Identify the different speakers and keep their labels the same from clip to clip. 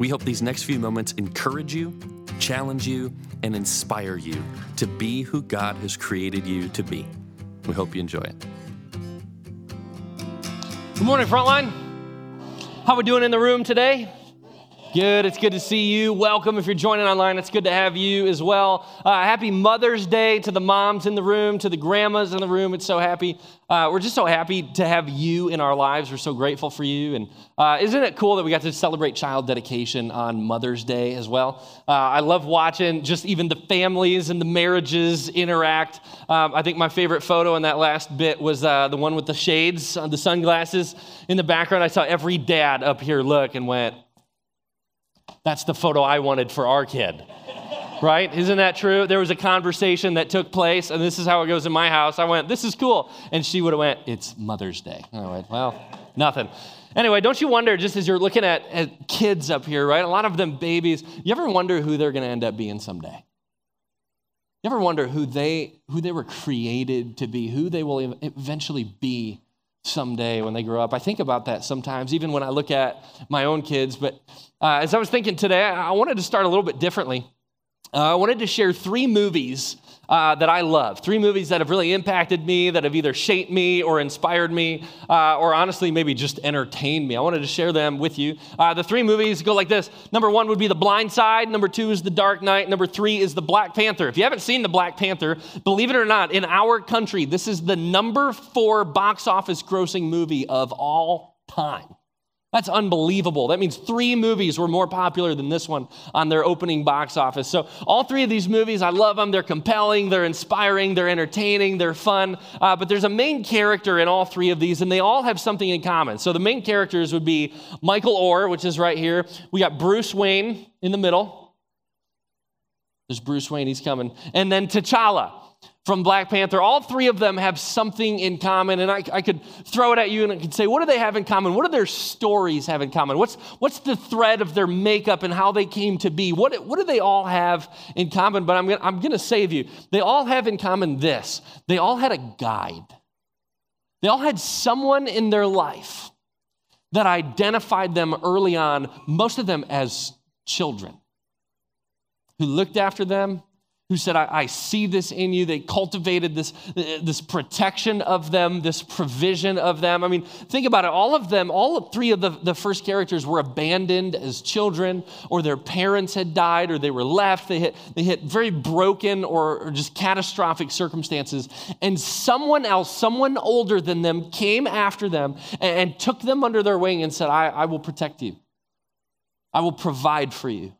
Speaker 1: We hope these next few moments encourage you, challenge you, and inspire you to be who God has created you to be. We hope you enjoy it.
Speaker 2: Good morning, Frontline. How we doing in the room today? Good. It's good to see you. Welcome. If you're joining online, it's good to have you as well. Uh, happy Mother's Day to the moms in the room, to the grandmas in the room. It's so happy. Uh, we're just so happy to have you in our lives. We're so grateful for you. And uh, isn't it cool that we got to celebrate child dedication on Mother's Day as well? Uh, I love watching just even the families and the marriages interact. Um, I think my favorite photo in that last bit was uh, the one with the shades, the sunglasses in the background. I saw every dad up here look and went, that's the photo I wanted for our kid. Right? Isn't that true? There was a conversation that took place, and this is how it goes in my house. I went, This is cool. And she would have went, It's Mother's Day. I went, Well, nothing. Anyway, don't you wonder, just as you're looking at, at kids up here, right? A lot of them babies, you ever wonder who they're going to end up being someday? You ever wonder who they who they were created to be, who they will eventually be someday when they grow up. I think about that sometimes, even when I look at my own kids. But uh, as I was thinking today, I wanted to start a little bit differently. Uh, I wanted to share three movies uh, that I love, three movies that have really impacted me, that have either shaped me or inspired me, uh, or honestly, maybe just entertained me. I wanted to share them with you. Uh, the three movies go like this Number one would be The Blind Side, number two is The Dark Knight, number three is The Black Panther. If you haven't seen The Black Panther, believe it or not, in our country, this is the number four box office grossing movie of all time. That's unbelievable. That means three movies were more popular than this one on their opening box office. So, all three of these movies, I love them. They're compelling, they're inspiring, they're entertaining, they're fun. Uh, but there's a main character in all three of these, and they all have something in common. So, the main characters would be Michael Oher, which is right here. We got Bruce Wayne in the middle. There's Bruce Wayne, he's coming. And then T'Challa from Black Panther. All three of them have something in common, and I, I, could throw it at you and I could say, what do they have in common? What do their stories have in common? What's, what's the thread of their makeup and how they came to be? What, what do they all have in common? But I'm gonna, I'm gonna save you. They all have in common this they all had a guide, they all had someone in their life that identified them early on, most of them as children, who looked after them who said, I, I, see this in you. They cultivated this, this protection of them, this provision of them. I mean, think about it. All of them, all three of the, the first characters were abandoned as children, or their parents had died, or they were left. They hit, they hit very broken or, or just catastrophic circumstances. And someone else, someone older than them, came after them and, and took them under their wing and said, I, I will protect you, I will provide for you.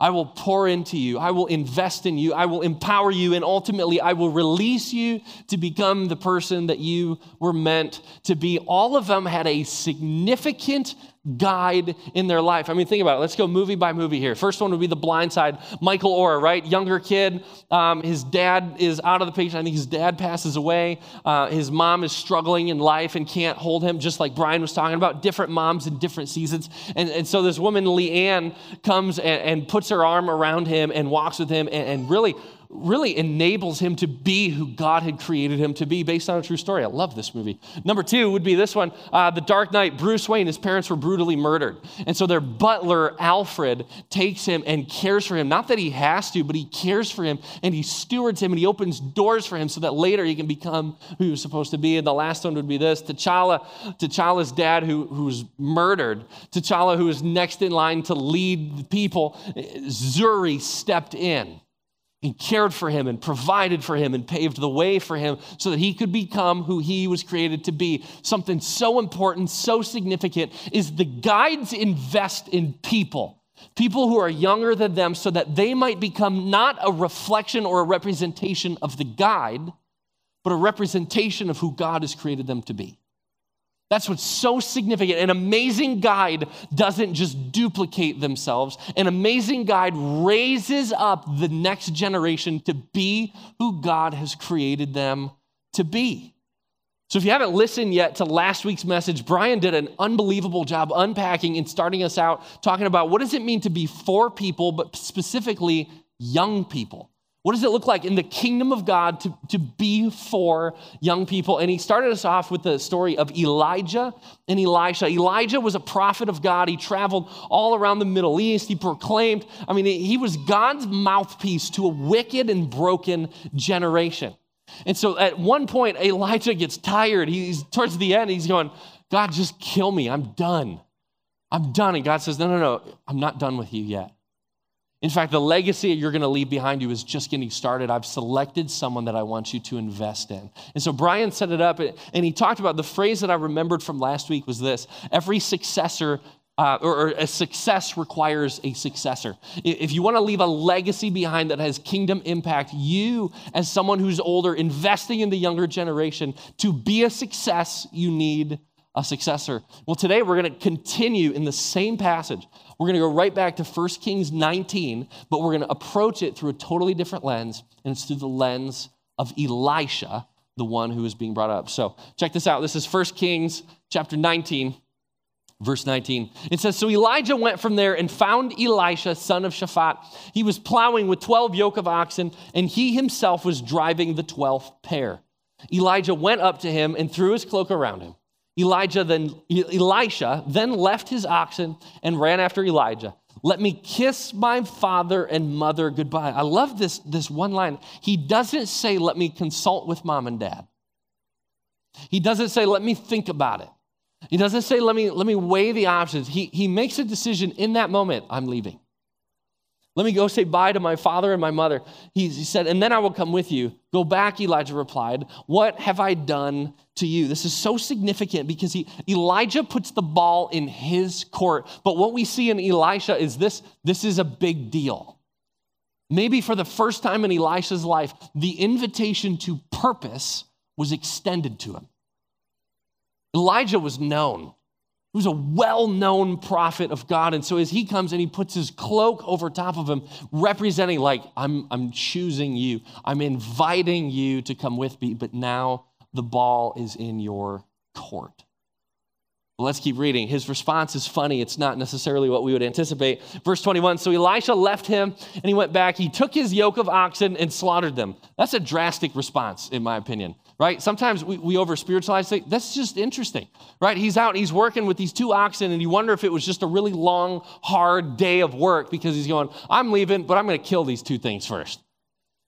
Speaker 2: I will pour into you. I will invest in you. I will empower you. And ultimately, I will release you to become the person that you were meant to be. All of them had a significant guide in their life. I mean, think about it. Let's go movie by movie here. First one would be The Blind Side. Michael Oher, right? Younger kid. Um, his dad is out of the picture. I think his dad passes away. Uh, his mom is struggling in life and can't hold him, just like Brian was talking about. Different moms in different seasons. And, and so this woman, Leigh Anne, comes and, and, puts her arm around him and walks with him and, and really really enables him to be who God had created him to be based on a true story. I love this movie. Number two would be this one uh, The Dark Knight. Bruce Wayne, his parents were brutally murdered. And so their butler, Alfred, takes him and cares for him. Not that he has to, but he cares for him and he stewards him and he opens doors for him so that later he can become who he was supposed to be. And the last one would be this T'Challa, T'Challa's dad, who, was murdered. T'Challa, who was next in line to lead the people. Zuri stepped in and cared for him and provided for him and paved the way for him so that he could become who he was created to be. Something so important, so significant is the guides invest in people. People who are younger than them so that they might become not a reflection or a representation of the guide, but a representation of who God has created them to be. That's what's so significant. An amazing guide doesn't just duplicate themselves, an amazing guide raises up the next generation to be who God has created them to be. So, if you haven't listened yet to last week's message, Brian did an unbelievable job unpacking and starting us out talking about what does it mean to be for people, but specifically young people. What does it look like in the kingdom of God to, to be for young people? And he started us off with the story of Elijah and Elisha. Elijah was a prophet of God. He traveled all around the Middle East. He proclaimed, I mean, he was God's mouthpiece to a wicked and broken generation. And so at one point, Elijah gets tired. He's towards the end, he's going, God, just kill me. I'm done. I'm done. And God says, No, no, no, I'm not done with you yet. In fact, the legacy you're going to leave behind you is just getting started. I've selected someone that I want you to invest in. And so Brian set it up, and he talked about the phrase that I remembered from last week was this every successor uh, or, or, a success requires a successor. If you want to leave a legacy behind that has kingdom impact, you, as someone who's older, investing in the younger generation, to be a success, you need a successor. Well, today we're going to continue in the same passage. We're going to go right back to 1 Kings 19, but we're going to approach it through a totally different lens, and it's through the lens of Elisha, the one who is being brought up. So check this out. This is 1 Kings chapter 19 Verse 19, it says, So Elijah went from there and found Elisha, son of Shaphat. He was plowing with 12 yoke of oxen, and he himself was driving the 12th pair. Elijah went up to him and threw his cloak around him. Elijah then, Elisha then left his oxen and ran after Elijah. Let me kiss my father and mother goodbye. I love this, this one line. He doesn't say, Let me consult with mom and dad. He doesn't say, Let me think about it. He doesn't say, let me, let me weigh the options. He, he makes a decision in that moment I'm leaving. Let me go say bye to my father and my mother. He, he, said, and then I will come with you. Go back, Elijah replied. What have I done to you? This is so significant because he, Elijah puts the ball in his court. But what we see in Elisha is this this is a big deal. Maybe for the first time in Elisha's life, the invitation to purpose was extended to him. Elijah was known. Was a well known prophet of God. And so as he comes and he puts his cloak over top of him, representing, like, I'm, I'm choosing you, I'm inviting you to come with me, but now the ball is in your court. Let's keep reading. His response is funny. It's not necessarily what we would anticipate. Verse 21 So Elisha left him and he went back. He took his yoke of oxen and slaughtered them. That's a drastic response, in my opinion right? Sometimes we, we over spiritualize things. That's just interesting, right? He's out, he's working with these two oxen, and you wonder if it was just a really long, hard day of work because he's going, I'm leaving, but I'm going to kill these two things first.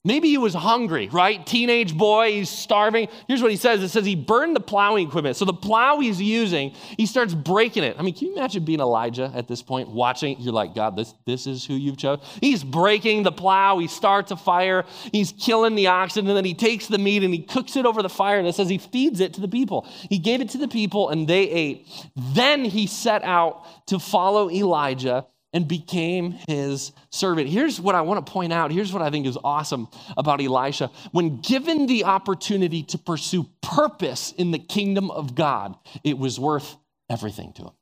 Speaker 2: Maybe he was hungry, right? Teenage boy, he's starving. Here's what he says it says he burned the plowing equipment. So the plow he's using, he starts breaking it. I mean, can you imagine being Elijah at this point, watching? You're like, God, this, this is who you've chosen. He's breaking the plow. He starts a fire. He's killing the oxen. And then he takes the meat and he cooks it over the fire. And it says he feeds it to the people. He gave it to the people and they ate. Then he set out to follow Elijah and became his servant. Here's what I want to point out. Here's what I think is awesome about Elisha. When given the opportunity to pursue purpose in the kingdom of God, it was worth everything to him.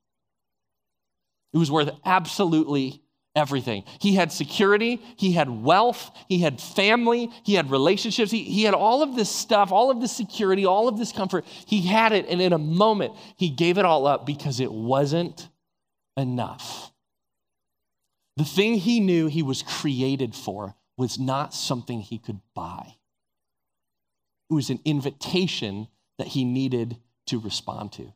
Speaker 2: It was worth absolutely everything. He had security, he had wealth, he had family, he had relationships, he, he had all of this stuff, all of this security, all of this comfort. He had it, and in a moment, he gave it all up because it wasn't enough. The thing he knew he was created for was not something he could buy. It was an invitation that he needed to respond to.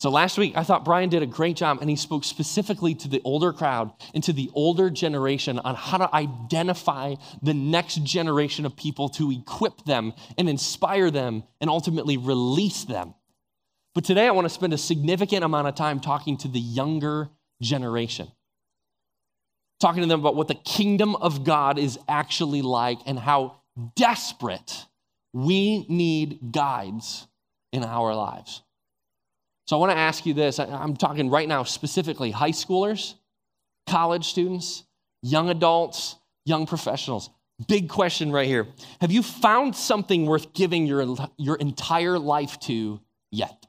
Speaker 2: So last week, I thought Brian did a great job, and he spoke specifically to the older crowd and to the older generation on how to identify the next generation of people to equip them and inspire them and ultimately release them. But today, I want to spend a significant amount of time talking to the younger generation talking to them about what the kingdom of God is actually like and how desperate we need guides in our lives. So I want to ask you this. I'm talking right now specifically high schoolers, college students, young adults, young professionals. Big question right here. Have you found something worth giving your, your entire life to yet?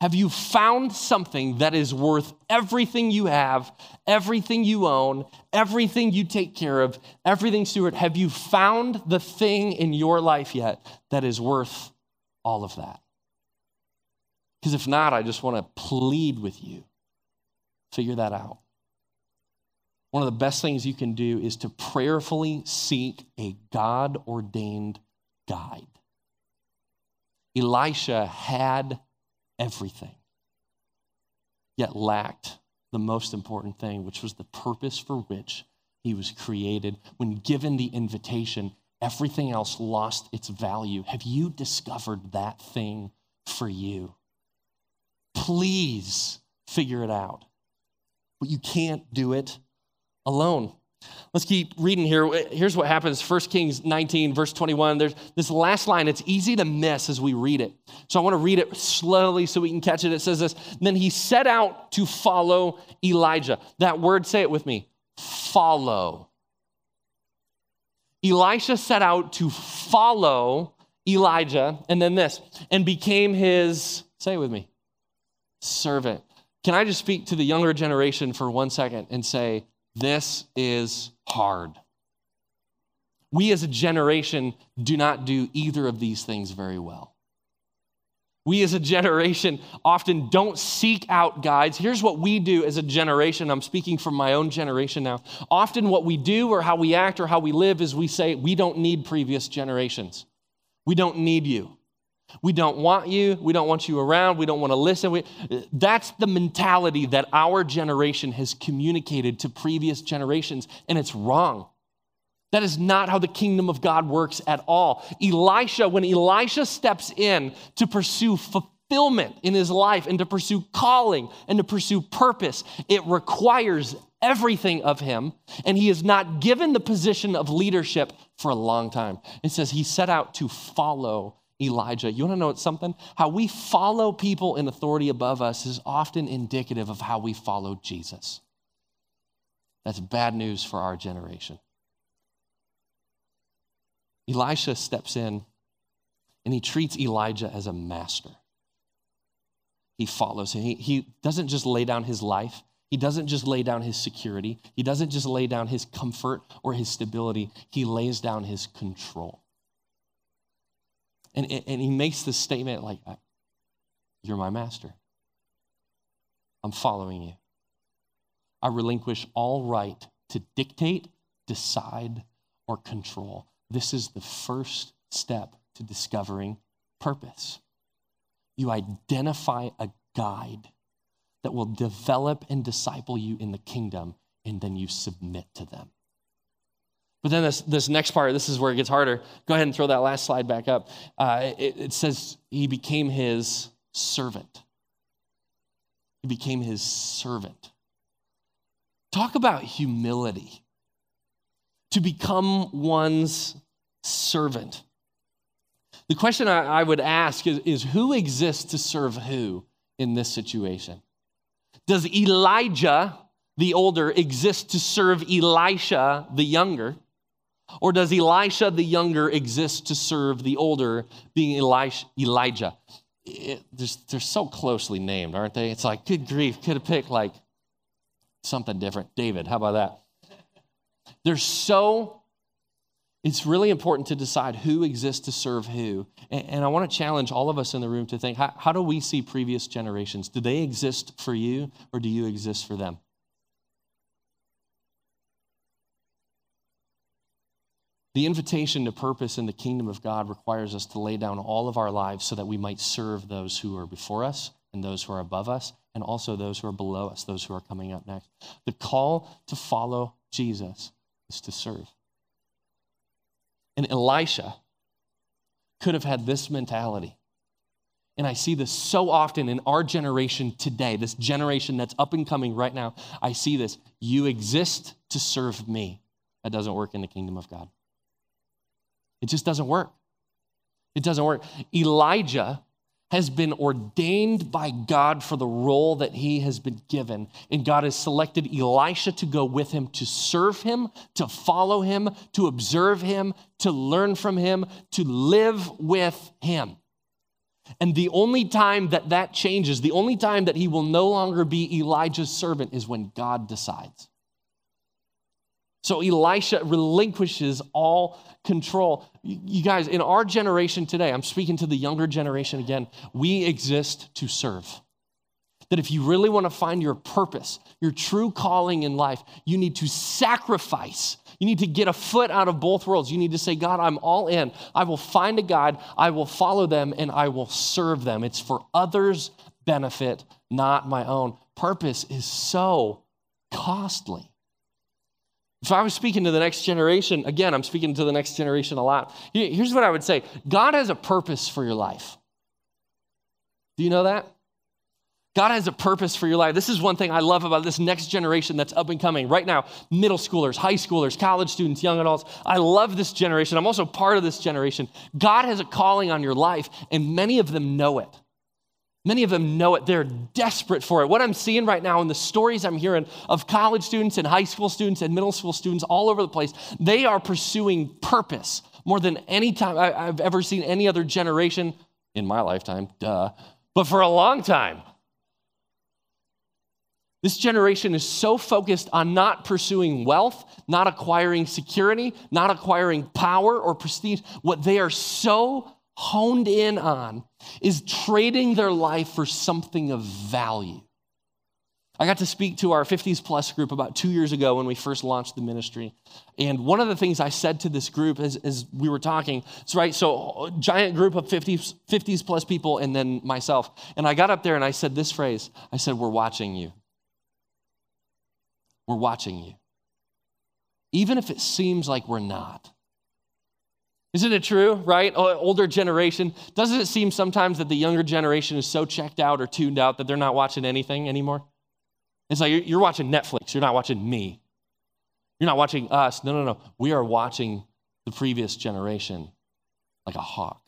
Speaker 2: Have you found something that is worth everything you have, everything you own, everything you take care of, everything, steward? Have you found the thing in your life yet that is worth all of that? Because if not, I just want to plead with you figure that out. One of the best things you can do is to prayerfully seek a God ordained guide. Elisha had everything, yet lacked the most important thing, which was the purpose for which he was created. When given the invitation, everything else lost its value. Have you discovered that thing for you? Please figure it out. But you can't do it alone. Let's keep reading here. Uh, here's what happens 1 Kings 19, verse 21. There's this last line. It's easy to miss as we read it. So I want to read it slowly so we can catch it. It says this Then he set out to follow Elijah. That word, say it with me follow. Elisha set out to follow Elijah, and then this, and became his, say it with me, servant. Can I just speak to the younger generation for one second and say, this is hard. We as a generation do not do either of these things very well. We as a generation often don't seek out guides. Here's what we do as a generation. I'm speaking from my own generation now. Often, what we do or how we act or how we live is we say, We don't need previous generations. We don't need you. We don't want you. We don't want you around. We don't want to listen. We, that's the mentality that our generation has communicated to previous generations, and it's wrong. That is not how the kingdom of God works at all. Elisha, when Elisha steps in to pursue fulfillment in his life and to pursue calling and to pursue purpose, it requires everything of him, and he is not given the position of leadership for a long time. It says he set out to follow Elijah. You want to know something? How we follow people in authority above us is often indicative of how we follow Jesus. That's bad news for our generation. Elisha steps in and he treats Elijah as a master. He follows him. He, he doesn't just lay down his life, he doesn't just lay down his security, he doesn't just lay down his comfort or his stability, he lays down his control. And, and he makes this statement like, You're my master. I'm following you. I relinquish all right to dictate, decide, or control. This is the first step to discovering purpose. You identify a guide that will develop and disciple you in the kingdom, and then you submit to them. But then this, this next part, this is where it gets harder. Go ahead and throw that last slide back up. Uh, it, it says he became his servant. He became his servant. Talk about humility. To become one's servant. The question I, I would ask is, is who exists to serve who in this situation? Does Elijah, the older, exist to serve Elisha, the younger? Or does Elisha the younger exist to serve the older, being Elijah? Eh, it, they're so closely named, aren't they? It's like, good grief, could have picked like something different. David, how about that? They're so, it's really important to decide who exists to serve who. And, and I want to challenge all of us in the room to think how, how do we see previous generations? Do they exist for you or do you exist for them? The invitation to purpose in the kingdom of God requires us to lay down all of our lives so that we might serve those who are before us and those who are above us, and also those who are below us, those who are coming up next. The call to follow Jesus is to serve. And Elisha could have had this mentality. And I see this so often in our generation today, this generation that's up and coming right now. I see this. You exist to serve me. That doesn't work in the kingdom of God. It just doesn't work. It doesn't work. Elijah has been ordained by God for the role that he has been given. And God has selected Elisha to go with him, to serve him, to follow him, to observe him, to learn from him, to live with him. And the only time that that changes, the only time that he will no longer be Elijah's servant is when God decides. So Elisha relinquishes all control. You guys, in our generation today, I'm speaking to the younger generation again, we exist to serve. That if you really want to find your purpose, your true calling in life, you need to sacrifice. You need to get a foot out of both worlds. You need to say, God, I'm all in. I will find a God, I will follow them, and I will serve them. It's for others' benefit, not my own. Purpose is so costly. If I was speaking to the next generation, again, I'm speaking to the next generation a lot. Here's what I would say God has a purpose for your life. Do you know that? God has a purpose for your life. This is one thing I love about this next generation that's up and coming right now middle schoolers, high schoolers, college students, young adults. I love this generation. I'm also part of this generation. God has a calling on your life, and many of them know it. Many of them know it. They're desperate for it. What I'm seeing right now in the stories I'm hearing of college students and high school students and middle school students all over the place, they are pursuing purpose more than any time I've ever seen any other generation in my lifetime, duh, but for a long time. This generation is so focused on not pursuing wealth, not acquiring security, not acquiring power or prestige. What they are so honed in on is trading their life for something of value. I got to speak to our 50s plus group about two years ago when we first launched the ministry. And one of the things I said to this group as, as we were talking, it's right, so giant group of 50s, 50s plus people and then myself. And I got up there and I said this phrase I said, We're watching you. We're watching you. Even if it seems like we're not. Isn't it true, right? Older generation. Doesn't it seem sometimes that the younger generation is so checked out or tuned out that they're not watching anything anymore? It's like you're watching Netflix, you're not watching me. You're not watching us. No, no, no. We are watching the previous generation like a hawk.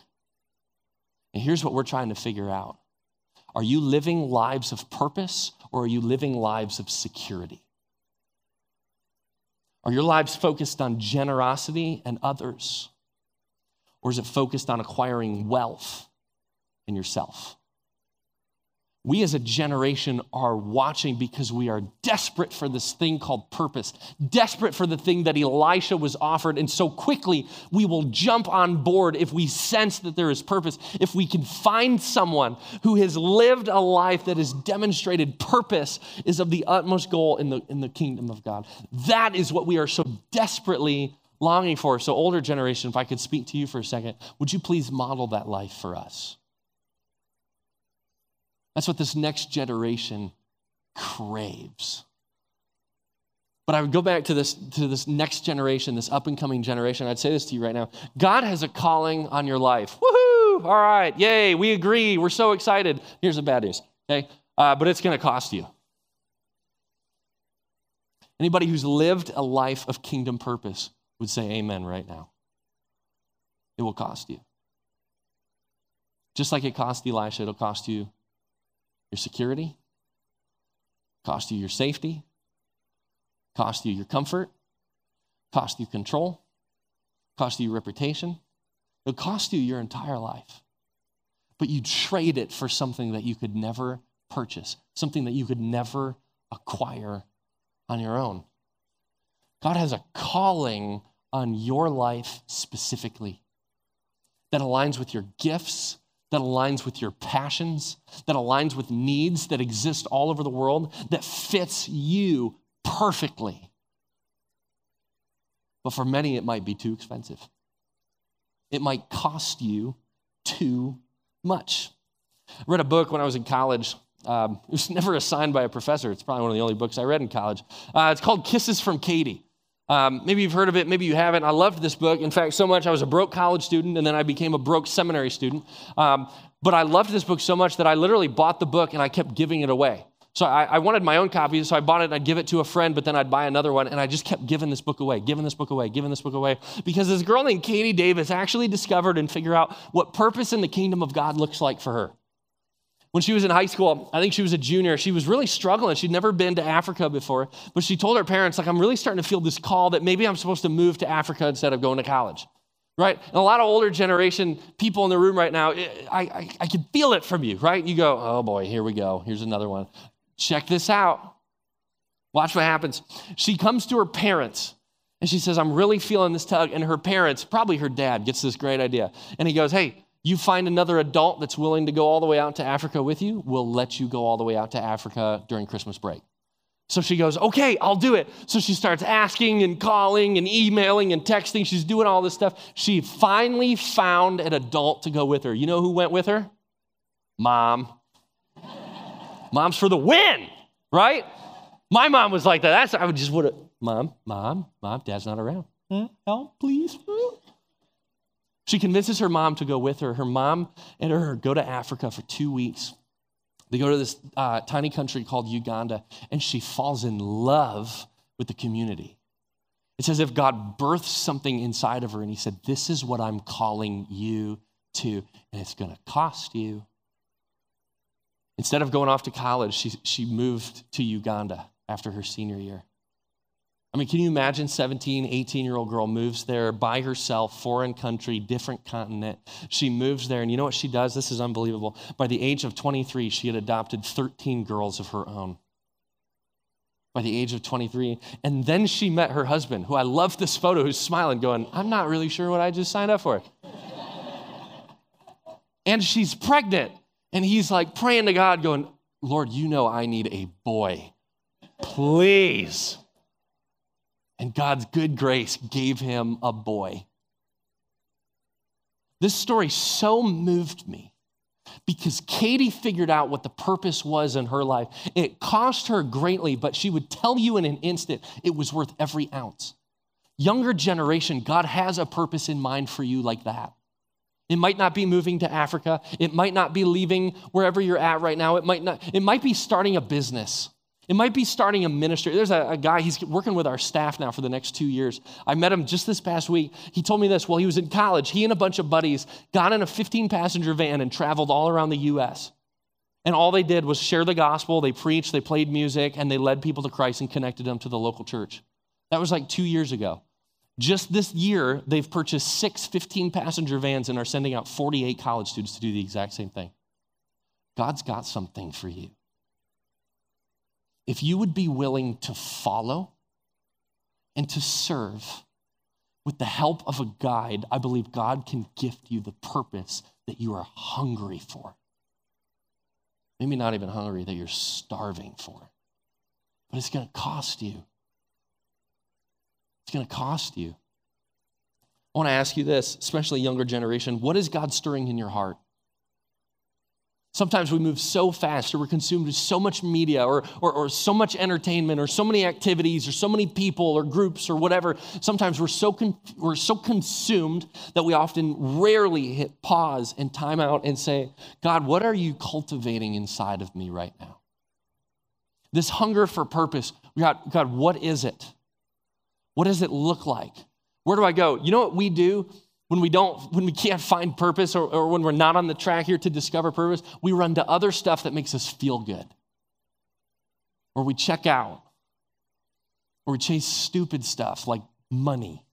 Speaker 2: And here's what we're trying to figure out Are you living lives of purpose or are you living lives of security? Are your lives focused on generosity and others? Or is it focused on acquiring wealth in yourself? We as a generation are watching because we are desperate for this thing called purpose, desperate for the thing that Elisha was offered. And so quickly we will jump on board if we sense that there is purpose. If we can find someone who has lived a life that has demonstrated purpose is of the utmost goal in the, in the kingdom of God. That is what we are so desperately longing for. So, older generation, if I could speak to you for a second, would you please model that life for us? That's what this next generation craves. But I would go back to this, to this next generation, this up and coming generation. I'd say this to you right now God has a calling on your life. Woohoo! All right, yay, we agree. We're so excited. Here's the bad news, okay? Uh, but it's going to cost you. Anybody who's lived a life of kingdom purpose would say amen right now. It will cost you. Just like it cost Elisha, it'll cost you your security, cost you your safety, cost you your comfort, cost you control, cost you reputation. It'll cost you your entire life. But you trade it for something that you could never purchase, something that you could never acquire on your own. God has a calling on your life specifically that aligns with your gifts, that aligns with your passions, that aligns with needs that exist all over the world, that fits you perfectly. But for many, it might be too expensive. It might cost you too much. I read a book when I was in college. Um, it was never assigned by a professor. It's probably one of the only books I read in college. Uh, it's called Kisses from Katie. Um, maybe you've heard of it, maybe you haven't. I loved this book. In fact, so much I was a broke college student and then I became a broke seminary student. Um, but I loved this book so much that I literally bought the book and I kept giving it away. So I, I, wanted my own copy, so I bought it and I'd give it to a friend, but then I'd buy another one, and I just kept giving this book away, giving this book away, giving this book away. Because this girl named Katie Davis actually discovered and figured out what purpose in the kingdom of God looks like for her. When she was in high school, I think she was a junior, she was really struggling. She'd never been to Africa before, but she told her parents, like, I'm really starting to feel this call that maybe I'm supposed to move to Africa instead of going to college. right? And a lot of older generation people in the room right now, eh, I, I, I can feel it from you, right? You go, oh boy, here we go. Here's another one. Check this out. Watch what happens. She comes to her parents and she says, I'm really feeling this tug. And her parents, probably her dad, gets this great idea. And he goes, Hey, you find another adult that's willing to go all the way out to Africa with you, we'll let you go all the way out to Africa during Christmas break. So she goes, okay, I'll do it. So she starts asking and calling and emailing and texting. She's doing all this stuff. She finally found an adult to go with her. You know who went with her? Mom. Mom's for the win, right? My mom was like that. That's I would just would have, mom, mom, mom, dad's not around. Help, please. She convinces her mom to go with her. Her mom and her go to Africa for two weeks. They go to this uh, tiny country called Uganda, and she falls in love with the community. It's as if God birthed something inside of her, and He said, This is what I'm calling you to, and it's going to cost you. Instead of going off to college, she, she moved to Uganda after her senior year. I mean, can you imagine 17, 18 year old girl moves there by herself, foreign country, different continent. She moves there, and you know what she does? This is unbelievable. By the age of 23, she had adopted 13 girls of her own. By the age of 23. And then she met her husband, who I love this photo, who's smiling, going, I'm not really sure what I just signed up for. and she's pregnant. And he's like praying to God, going, Lord, you know I need a boy. Please. And God's good grace gave him a boy. This story so moved me because Katie figured out what the purpose was in her life. It cost her greatly, but she would tell you in an instant it was worth every ounce. Younger generation, God has a purpose in mind for you like that. It might not be moving to Africa. It might not be leaving wherever you're at right now. It might not, it might be starting a business. It might be starting a ministry. There's a, a, guy, he's working with our staff now for the next two years. I met him just this past week. He told me this while he was in college. He and a bunch of buddies got in a 15 passenger van and traveled all around the U.S. And all they did was share the gospel, they preached, they played music, and they led people to Christ and connected them to the local church. That was like two years ago. Just this year, they've purchased six 15 passenger vans and are sending out 48 college students to do the exact same thing. God's got something for you if you would be willing to follow and to serve with the help of a guide, I believe God can gift you the purpose that you are hungry for. Maybe not even hungry, that you're starving for. But it's going to cost you. It's going to cost you. I want to ask you this, especially younger generation what is God stirring in your heart? Sometimes we move so fast or we're consumed with so much media or, or, or, so much entertainment or so many activities or so many people or groups or whatever. Sometimes we're so, con- we're so consumed that we often rarely hit pause and time out and say, God, what are you cultivating inside of me right now? This hunger for purpose, God, God, what is it? What does it look like? Where do I go? You know what we do? When we don't when we can't find purpose or, or when we're not on the track here to discover purpose we run to other stuff that makes us feel good. Or we check out. Or we chase stupid stuff like money.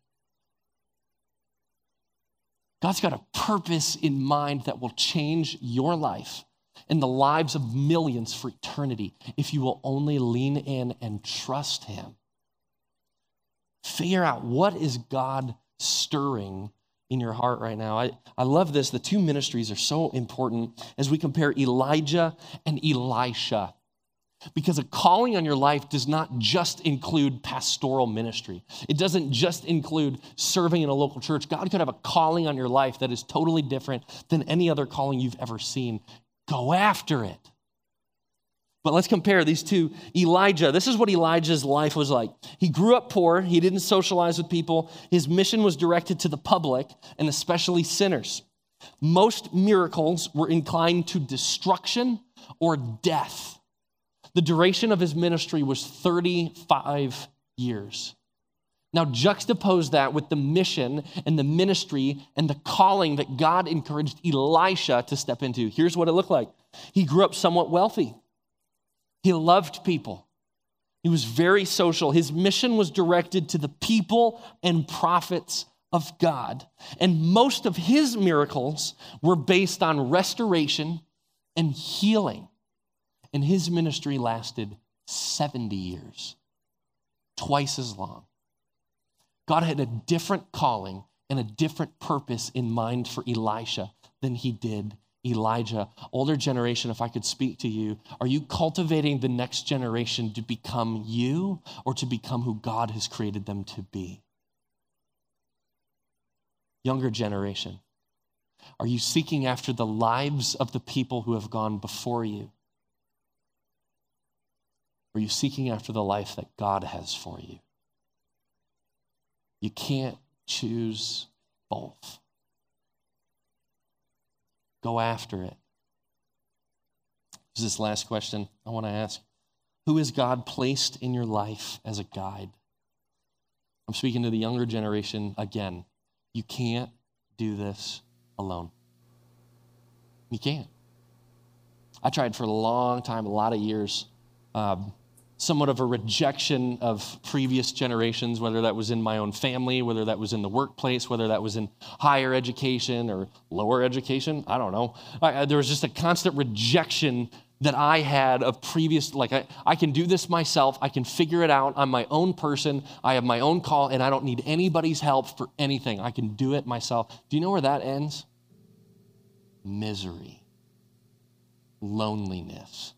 Speaker 2: God's got a purpose in mind that will change your life and the lives of millions for eternity if you will only lean in and trust him. Figure out what is god stirring in your heart right now. I, I love this. The two ministries are so important as we compare Elijah and Elisha. Because a calling on your life does not just include pastoral ministry. It doesn't just include serving in a local church. God could have a calling on your life that is totally different than any other calling you've ever seen. Go after it. But let's compare these two. Elijah, this is what Elijah's life was like. He grew up poor, he didn't socialize with people. His mission was directed to the public and especially sinners. Most miracles were inclined to destruction or death. The duration of his ministry was 35 years. Now, juxtapose that with the mission and the ministry and the calling that God encouraged Elisha to step into. Here's what it looked like he grew up somewhat wealthy. He loved people. He was very social. His mission was directed to the people and prophets of God. And most of his miracles were based on restoration and healing. And his ministry lasted 70 years, twice as long. God had a different calling and a different purpose in mind for Elisha than he did Elijah. Older generation, if I could speak to you, are you cultivating the next generation to become you or to become who God has created them to be? Younger generation, are you seeking after the lives of the people who have gone before you? Are you seeking after the life that God has for you? You can't choose both. Go after it. this last question I want to ask? Who has God placed in your life as a guide? I'm speaking to the younger generation again. You can't do this alone. You can't. I tried for a long time, a lot of years. Um, somewhat of a rejection of previous generations, whether that was in my own family, whether that was in the workplace, whether that was in higher education or lower education. I don't know. I, there was just a constant rejection that I had of previous, like, I, I can do this myself. I can figure it out. I'm my own person. I have my own call, and I don't need anybody's help for anything. I can do it myself. Do you know where that ends? Misery, loneliness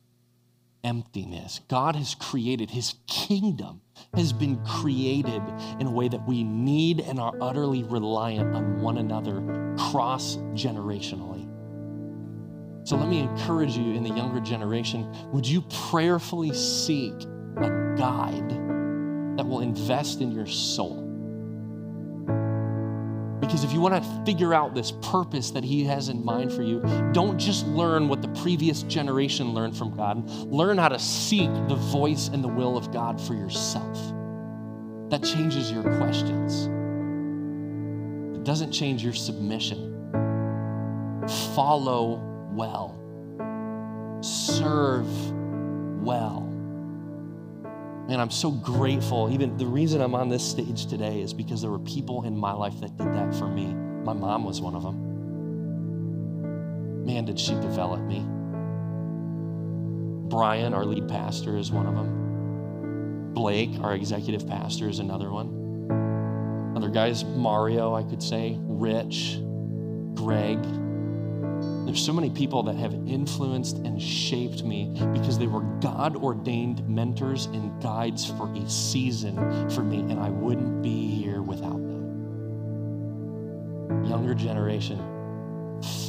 Speaker 2: emptiness. God has created, His kingdom has been created in a way that we need and are utterly reliant on one another cross generationally. So let me encourage you in the younger generation would you prayerfully seek a guide that will invest in your soul? Because if you want to figure out this purpose that He has in mind for you, don't just learn what the previous generation learned from God. Learn how to seek the voice and the will of God for yourself. That changes your questions, it doesn't change your submission. Follow well, serve well. Man, I'm so grateful. Even the reason I'm on this stage today is because there were people in my life that did that for me. My mom was one of them. Man, did she develop me. Brian, our lead pastor, is one of them. Blake, our executive pastor, is another one. Other guys, Mario, I could say, Rich, Greg, there's so many people that have influenced and shaped me because they were God ordained mentors and guides for a season for me, and I wouldn't be here without them. Younger generation,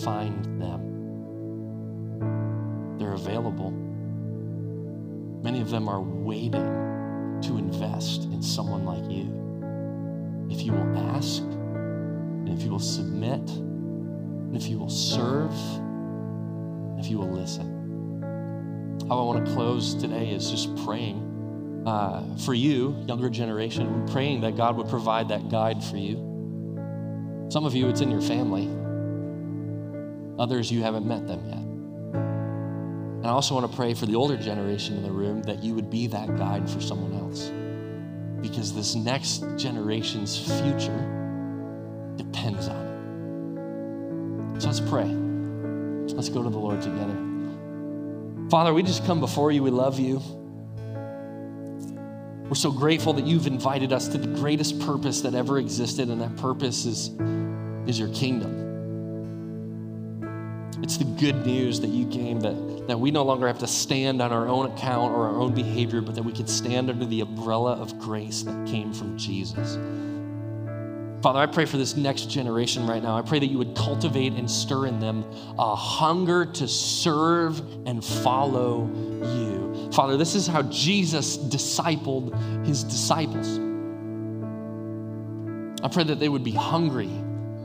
Speaker 2: find them. They're available. Many of them are waiting to invest in someone like you. If you will ask, and if you will submit, if you will serve, if you will listen. How I want to close today is just praying uh, for you, younger generation, praying that God would provide that guide for you. Some of you, it's in your family. Others, you haven't met them yet. And I also want to pray for the older generation in the room that you would be that guide for someone else. Because this next generation's future depends on it. So let's pray. Let's go to the Lord together. Father, we just come before you. We love you. We're so grateful that you've invited us to the greatest purpose that ever existed, and that purpose is, is your kingdom. It's the good news that you came that, that we no longer have to stand on our own account or our own behavior, but that we could stand under the umbrella of grace that came from Jesus. Father, I pray for this next generation right now. I pray that you would cultivate and stir in them a hunger to serve and follow you. Father, this is how Jesus discipled his disciples. I pray that they would be hungry.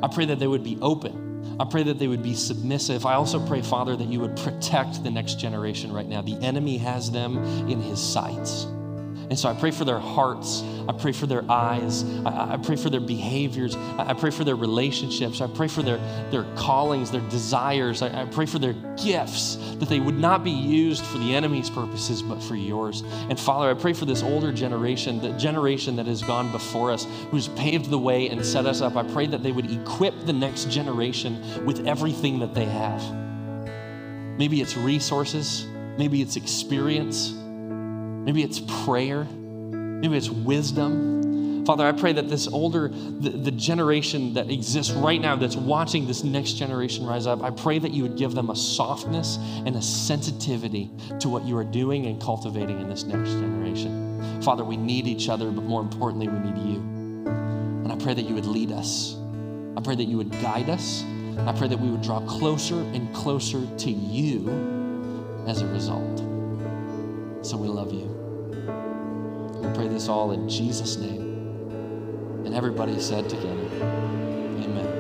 Speaker 2: I pray that they would be open. I pray that they would be submissive. I also pray, Father, that you would protect the next generation right now. The enemy has them in his sights. And so I pray for their hearts. I pray for their eyes. I, I pray for their behaviors. I, I, pray for their relationships. I pray for their, their callings, their desires. I, I pray for their gifts, that they would not be used for the enemy's purposes, but for yours. And Father, I pray for this older generation, the generation that has gone before us, who's paved the way and set us up. I pray that they would equip the next generation with everything that they have. Maybe it's resources, maybe it's experience, maybe it's prayer, maybe it's wisdom. Father, I pray that this older, the, the, generation that exists right now, that's watching this next generation rise up, I pray that you would give them a softness and a sensitivity to what you are doing and cultivating in this next generation. Father, we need each other, but more importantly, we need you. And I pray that you would lead us. I pray that you would guide us. I pray that we would draw closer and closer to you as a result. So we love you. We pray this all in Jesus' name. And everybody said together, Amen.